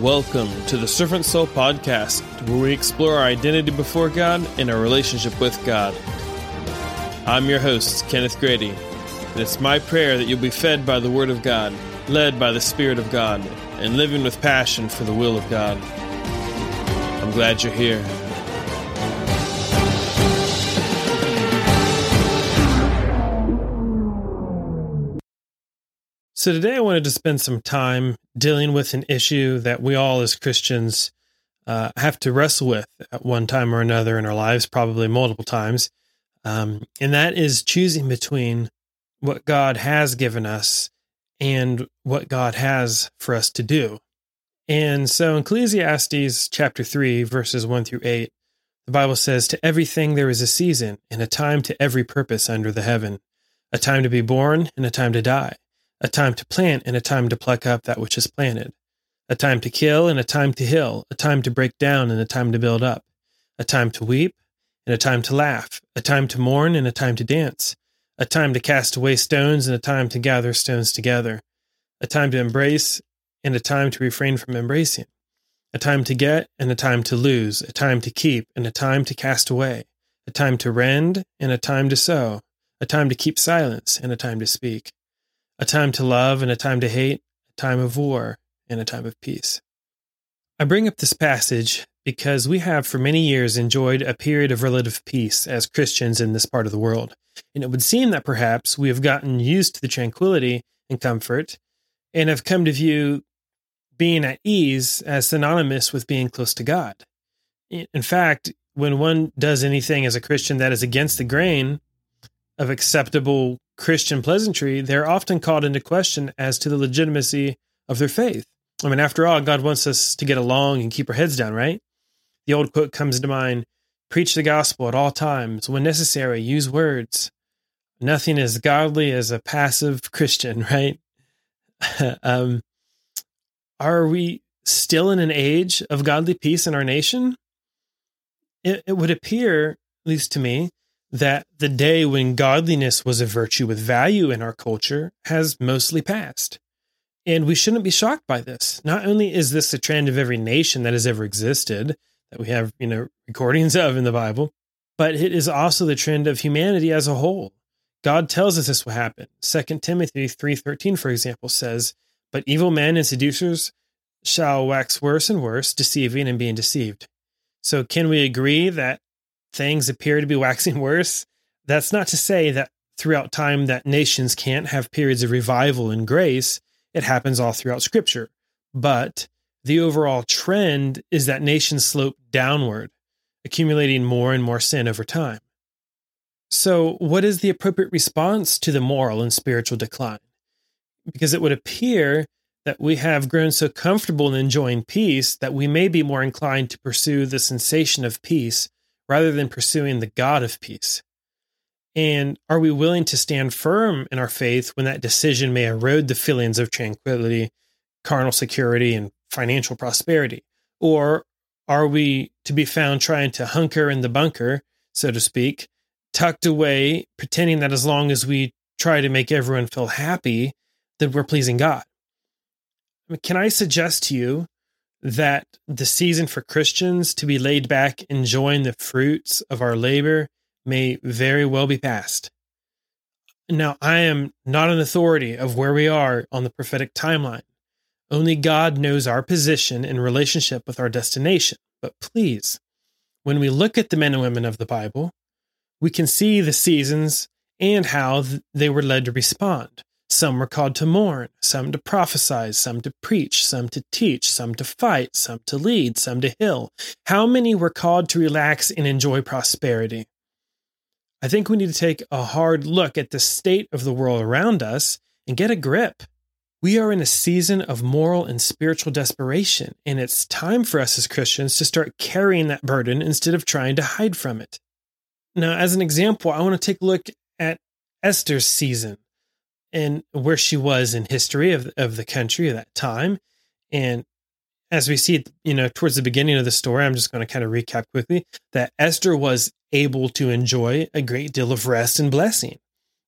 Welcome to the Servant Soul Podcast, where we explore our identity before God and our relationship with God. I'm your host, Kenneth Grady, and it's my prayer that you'll be fed by the Word of God, led by the Spirit of God, and living with passion for the will of God. I'm glad you're here. So, today I wanted to spend some time dealing with an issue that we all as Christians uh, have to wrestle with at one time or another in our lives, probably multiple times. Um, and that is choosing between what God has given us and what God has for us to do. And so in Ecclesiastes chapter 3, verses 1 through 8, the Bible says, To everything there is a season, and a time to every purpose under the heaven, a time to be born and a time to die a time to plant and a time to pluck up that which is planted, a time to kill and a time to heal, a time to break down and a time to build up, a time to weep and a time to laugh, a time to mourn and a time to dance, a time to cast away stones and a time to gather stones together, a time to embrace and a time to refrain from embracing, a time to get and a time to lose, a time to keep and a time to cast away, a time to rend and a time to sow, a time to keep silence and a time to speak a time to love and a time to hate, a time of war and a time of peace. I bring up this passage because we have for many years enjoyed a period of relative peace as Christians in this part of the world. And it would seem that perhaps we have gotten used to the tranquility and comfort and have come to view being at ease as synonymous with being close to God. In fact, when one does anything as a Christian that is against the grain of acceptable Christian pleasantry, they're often called into question as to the legitimacy of their faith. I mean, after all, God wants us to get along and keep our heads down, right? The old quote comes to mind preach the gospel at all times. When necessary, use words. Nothing as godly as a passive Christian, right? um, are we still in an age of godly peace in our nation? It, it would appear, at least to me, that the day when godliness was a virtue with value in our culture has mostly passed. And we shouldn't be shocked by this. Not only is this a trend of every nation that has ever existed, that we have, you know, recordings of in the Bible, but it is also the trend of humanity as a whole. God tells us this will happen. 2 Timothy 3:13 for example says, "But evil men and seducers shall wax worse and worse, deceiving and being deceived." So can we agree that things appear to be waxing worse, that's not to say that throughout time that nations can't have periods of revival and grace. It happens all throughout scripture. But the overall trend is that nations slope downward, accumulating more and more sin over time. So, what is the appropriate response to the moral and spiritual decline? Because it would appear that we have grown so comfortable in enjoying peace that we may be more inclined to pursue the sensation of peace rather than pursuing the God of peace? And are we willing to stand firm in our faith when that decision may erode the feelings of tranquility, carnal security, and financial prosperity? Or are we to be found trying to hunker in the bunker, so to speak, tucked away, pretending that as long as we try to make everyone feel happy, that we're pleasing God? I mean, can I suggest to you that the season for Christians to be laid back enjoying the fruits of our labor may very well be past. Now, I am not an authority of where we are on the prophetic timeline. Only God knows our position in relationship with our destination. But please, when we look at the men and women of the Bible, we can see the seasons and how they were led to respond. Some were called to mourn, some to prophesy, some to preach, some to teach, some to fight, some to lead, some to heal. How many were called to relax and enjoy prosperity? I think we need to take a hard look at the state of the world around us and get a grip. We are in a season of moral and spiritual desperation, and it's time for us as Christians to start carrying that burden instead of trying to hide from it. Now, as an example, I want to take a look at Esther's season and where she was in history of, of the country at that time. And as we see, you know, towards the beginning of the story, I'm just going to kind of recap quickly that Esther was able to enjoy a great deal of rest and blessing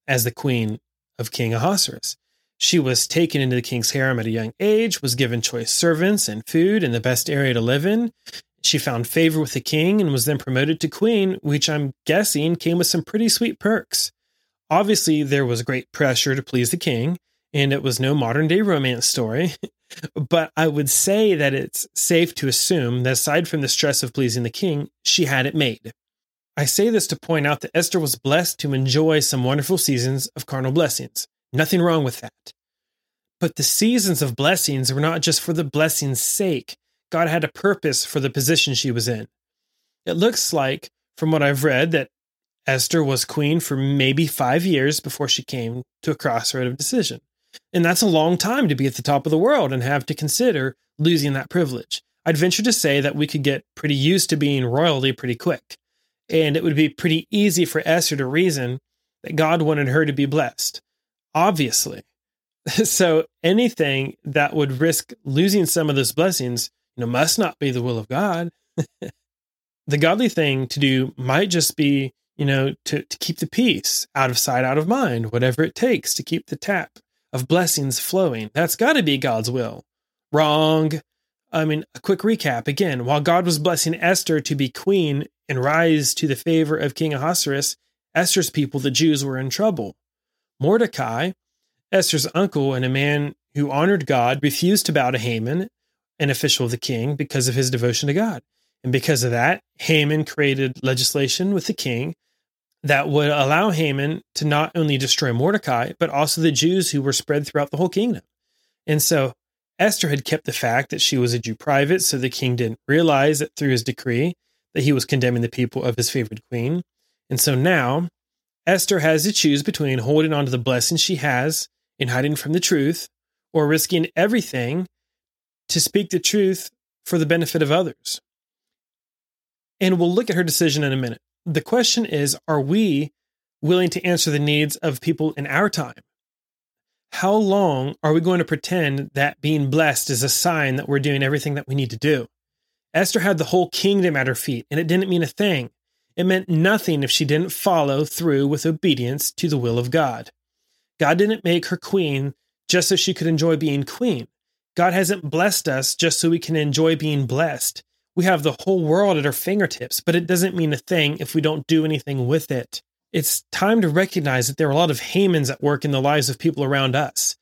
as the queen of King Ahasuerus. She was taken into the king's harem at a young age, was given choice servants and food and the best area to live in. She found favor with the king and was then promoted to queen, which I'm guessing came with some pretty sweet perks. Obviously, there was great pressure to please the king, and it was no modern day romance story. but I would say that it's safe to assume that aside from the stress of pleasing the king, she had it made. I say this to point out that Esther was blessed to enjoy some wonderful seasons of carnal blessings. Nothing wrong with that. But the seasons of blessings were not just for the blessing's sake. God had a purpose for the position she was in. It looks like, from what I've read, that Esther was queen for maybe five years before she came to a crossroad of decision. And that's a long time to be at the top of the world and have to consider losing that privilege. I'd venture to say that we could get pretty used to being royalty pretty quick. And it would be pretty easy for Esther to reason that God wanted her to be blessed. Obviously. So anything that would risk losing some of those blessings, you know, must not be the will of God. the godly thing to do might just be, you know, to, to keep the peace out of sight, out of mind, whatever it takes to keep the tap of blessings flowing. That's got to be God's will. Wrong. I mean, a quick recap again. While God was blessing Esther to be queen and rise to the favor of King Ahasuerus, Esther's people, the Jews, were in trouble. Mordecai, Esther's uncle and a man who honored God, refused to bow to Haman, an official of the king, because of his devotion to God. And because of that, Haman created legislation with the king that would allow Haman to not only destroy Mordecai, but also the Jews who were spread throughout the whole kingdom. And so Esther had kept the fact that she was a Jew private, so the king didn't realize that through his decree that he was condemning the people of his favored queen. And so now Esther has to choose between holding on to the blessing she has in hiding from the truth or risking everything to speak the truth for the benefit of others. And we'll look at her decision in a minute the question is are we willing to answer the needs of people in our time? How long are we going to pretend that being blessed is a sign that we're doing everything that we need to do? Esther had the whole kingdom at her feet, and it didn't mean a thing. It meant nothing if she didn't follow through with obedience to the will of God. God didn't make her queen just so she could enjoy being queen. God hasn't blessed us just so we can enjoy being blessed. We have the whole world at our fingertips, but it doesn't mean a thing if we don't do anything with it. It's time to recognize that there are a lot of Hamans at work in the lives of people around us.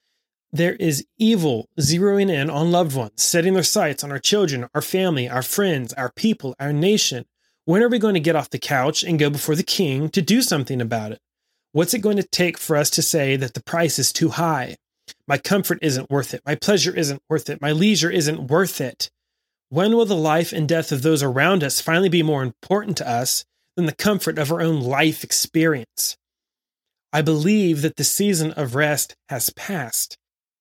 There is evil zeroing in on loved ones, setting their sights on our children, our family, our friends, our people, our nation. When are we going to get off the couch and go before the king to do something about it? What's it going to take for us to say that the price is too high? My comfort isn't worth it. My pleasure isn't worth it. My leisure isn't worth it. When will the life and death of those around us finally be more important to us than the comfort of our own life experience? I believe that the season of rest has passed.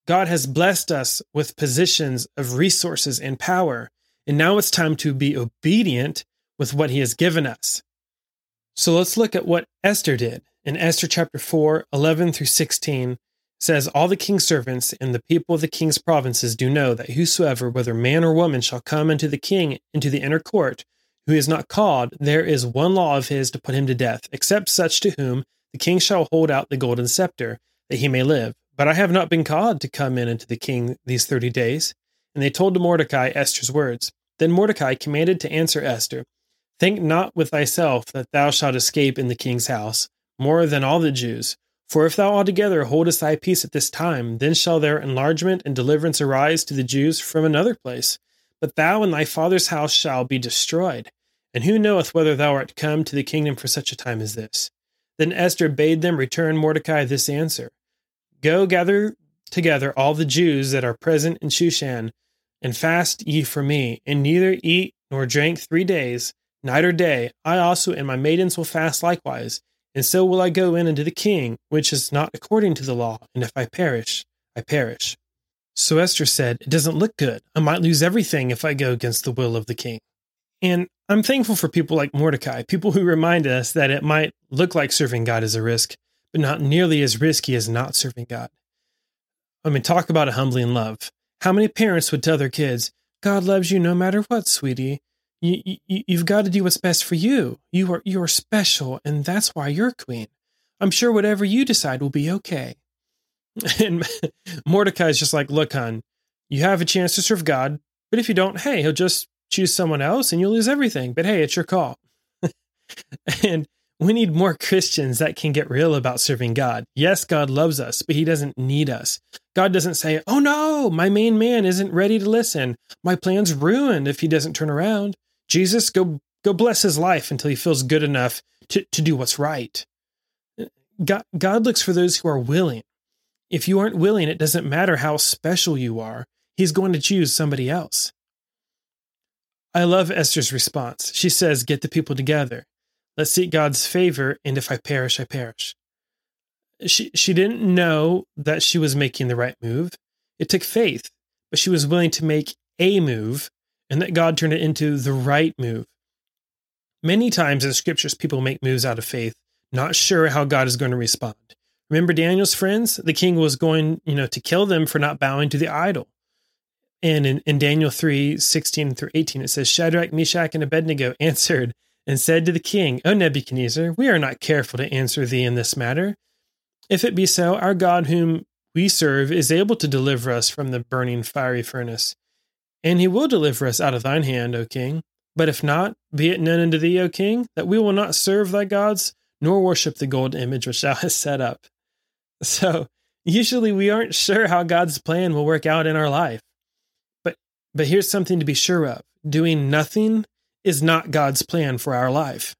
God has blessed us with positions of resources and power, and now it's time to be obedient with what He has given us. So let's look at what Esther did. In Esther chapter 4, 11 through 16, says, All the king's servants and the people of the king's provinces do know that whosoever, whether man or woman, shall come unto the king into the inner court, who is not called, there is one law of his to put him to death, except such to whom the king shall hold out the golden scepter, that he may live. But I have not been called to come in unto the king these thirty days. And they told to Mordecai Esther's words. Then Mordecai commanded to answer Esther, Think not with thyself that thou shalt escape in the king's house, more than all the Jews. For if thou altogether holdest thy peace at this time, then shall their enlargement and deliverance arise to the Jews from another place. But thou and thy father's house shall be destroyed. And who knoweth whether thou art come to the kingdom for such a time as this? Then Esther bade them return Mordecai this answer Go gather together all the Jews that are present in Shushan, and fast ye for me, and neither eat nor drink three days, night or day. I also and my maidens will fast likewise and so will I go in unto the king, which is not according to the law, and if I perish, I perish. So Esther said, It doesn't look good. I might lose everything if I go against the will of the king. And I'm thankful for people like Mordecai, people who remind us that it might look like serving God is a risk, but not nearly as risky as not serving God. I mean, talk about a humbling love. How many parents would tell their kids, God loves you no matter what, sweetie? You, you you've got to do what's best for you. You are you are special, and that's why you're queen. I'm sure whatever you decide will be okay. And Mordecai is just like, look, hon, you have a chance to serve God, but if you don't, hey, he'll just choose someone else and you'll lose everything. But hey, it's your call. and we need more Christians that can get real about serving God. Yes, God loves us, but he doesn't need us. God doesn't say, oh no, my main man isn't ready to listen. My plan's ruined if he doesn't turn around. Jesus, go go bless his life until he feels good enough to, to do what's right. God, God looks for those who are willing. If you aren't willing, it doesn't matter how special you are, he's going to choose somebody else. I love Esther's response. She says, Get the people together. Let's seek God's favor, and if I perish, I perish. She, she didn't know that she was making the right move. It took faith, but she was willing to make a move, and that God turned it into the right move. Many times in the scriptures, people make moves out of faith, not sure how God is going to respond. Remember Daniel's friends? The king was going, you know, to kill them for not bowing to the idol. And in, in Daniel 3 16 through 18, it says, Shadrach, Meshach, and Abednego answered and said to the king, O Nebuchadnezzar, we are not careful to answer thee in this matter. If it be so, our God, whom we serve, is able to deliver us from the burning fiery furnace. And he will deliver us out of thine hand, O king. But if not, be it known unto thee, O king, that we will not serve thy gods, nor worship the gold image which thou hast set up. So usually we aren't sure how God's plan will work out in our life. But but here's something to be sure of. Doing nothing is not God's plan for our life.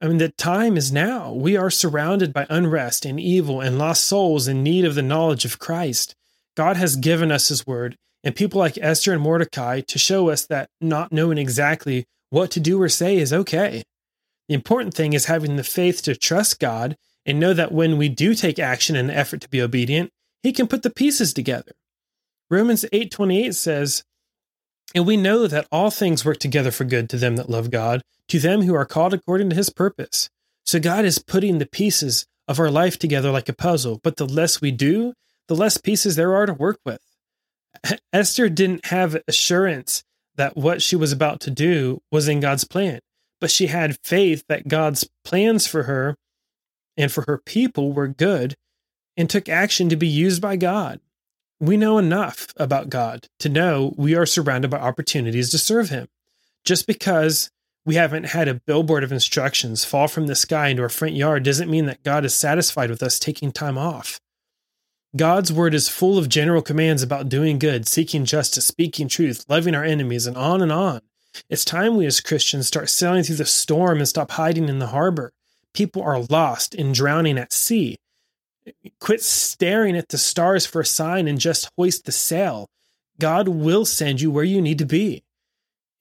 I mean, the time is now. We are surrounded by unrest and evil and lost souls in need of the knowledge of Christ. God has given us His word, and people like Esther and Mordecai to show us that not knowing exactly what to do or say is okay. The important thing is having the faith to trust God and know that when we do take action in an effort to be obedient, he can put the pieces together. Romans 8:28 says, "And we know that all things work together for good to them that love God, to them who are called according to his purpose." So God is putting the pieces of our life together like a puzzle, but the less we do, the less pieces there are to work with. Esther didn't have assurance that what she was about to do was in God's plan, but she had faith that God's plans for her and for her people were good and took action to be used by God. We know enough about God to know we are surrounded by opportunities to serve Him. Just because we haven't had a billboard of instructions fall from the sky into our front yard doesn't mean that God is satisfied with us taking time off. God's word is full of general commands about doing good, seeking justice, speaking truth, loving our enemies, and on and on. It's time we as Christians start sailing through the storm and stop hiding in the harbor people are lost and drowning at sea. Quit staring at the stars for a sign and just hoist the sail. God will send you where you need to be.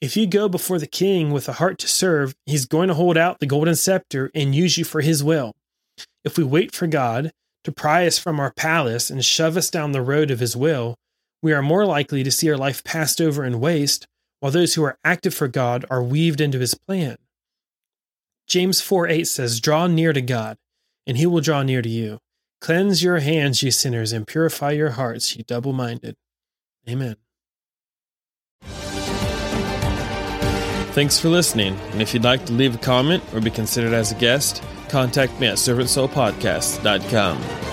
If you go before the king with a heart to serve, he's going to hold out the golden scepter and use you for his will. If we wait for God to pry us from our palace and shove us down the road of his will, we are more likely to see our life passed over and waste, while those who are active for God are weaved into his plan. James 4 8 says, Draw near to God, and he will draw near to you. Cleanse your hands, ye sinners, and purify your hearts, ye double minded. Amen. Thanks for listening, and if you'd like to leave a comment or be considered as a guest, contact me at servantsoulpodcast.com.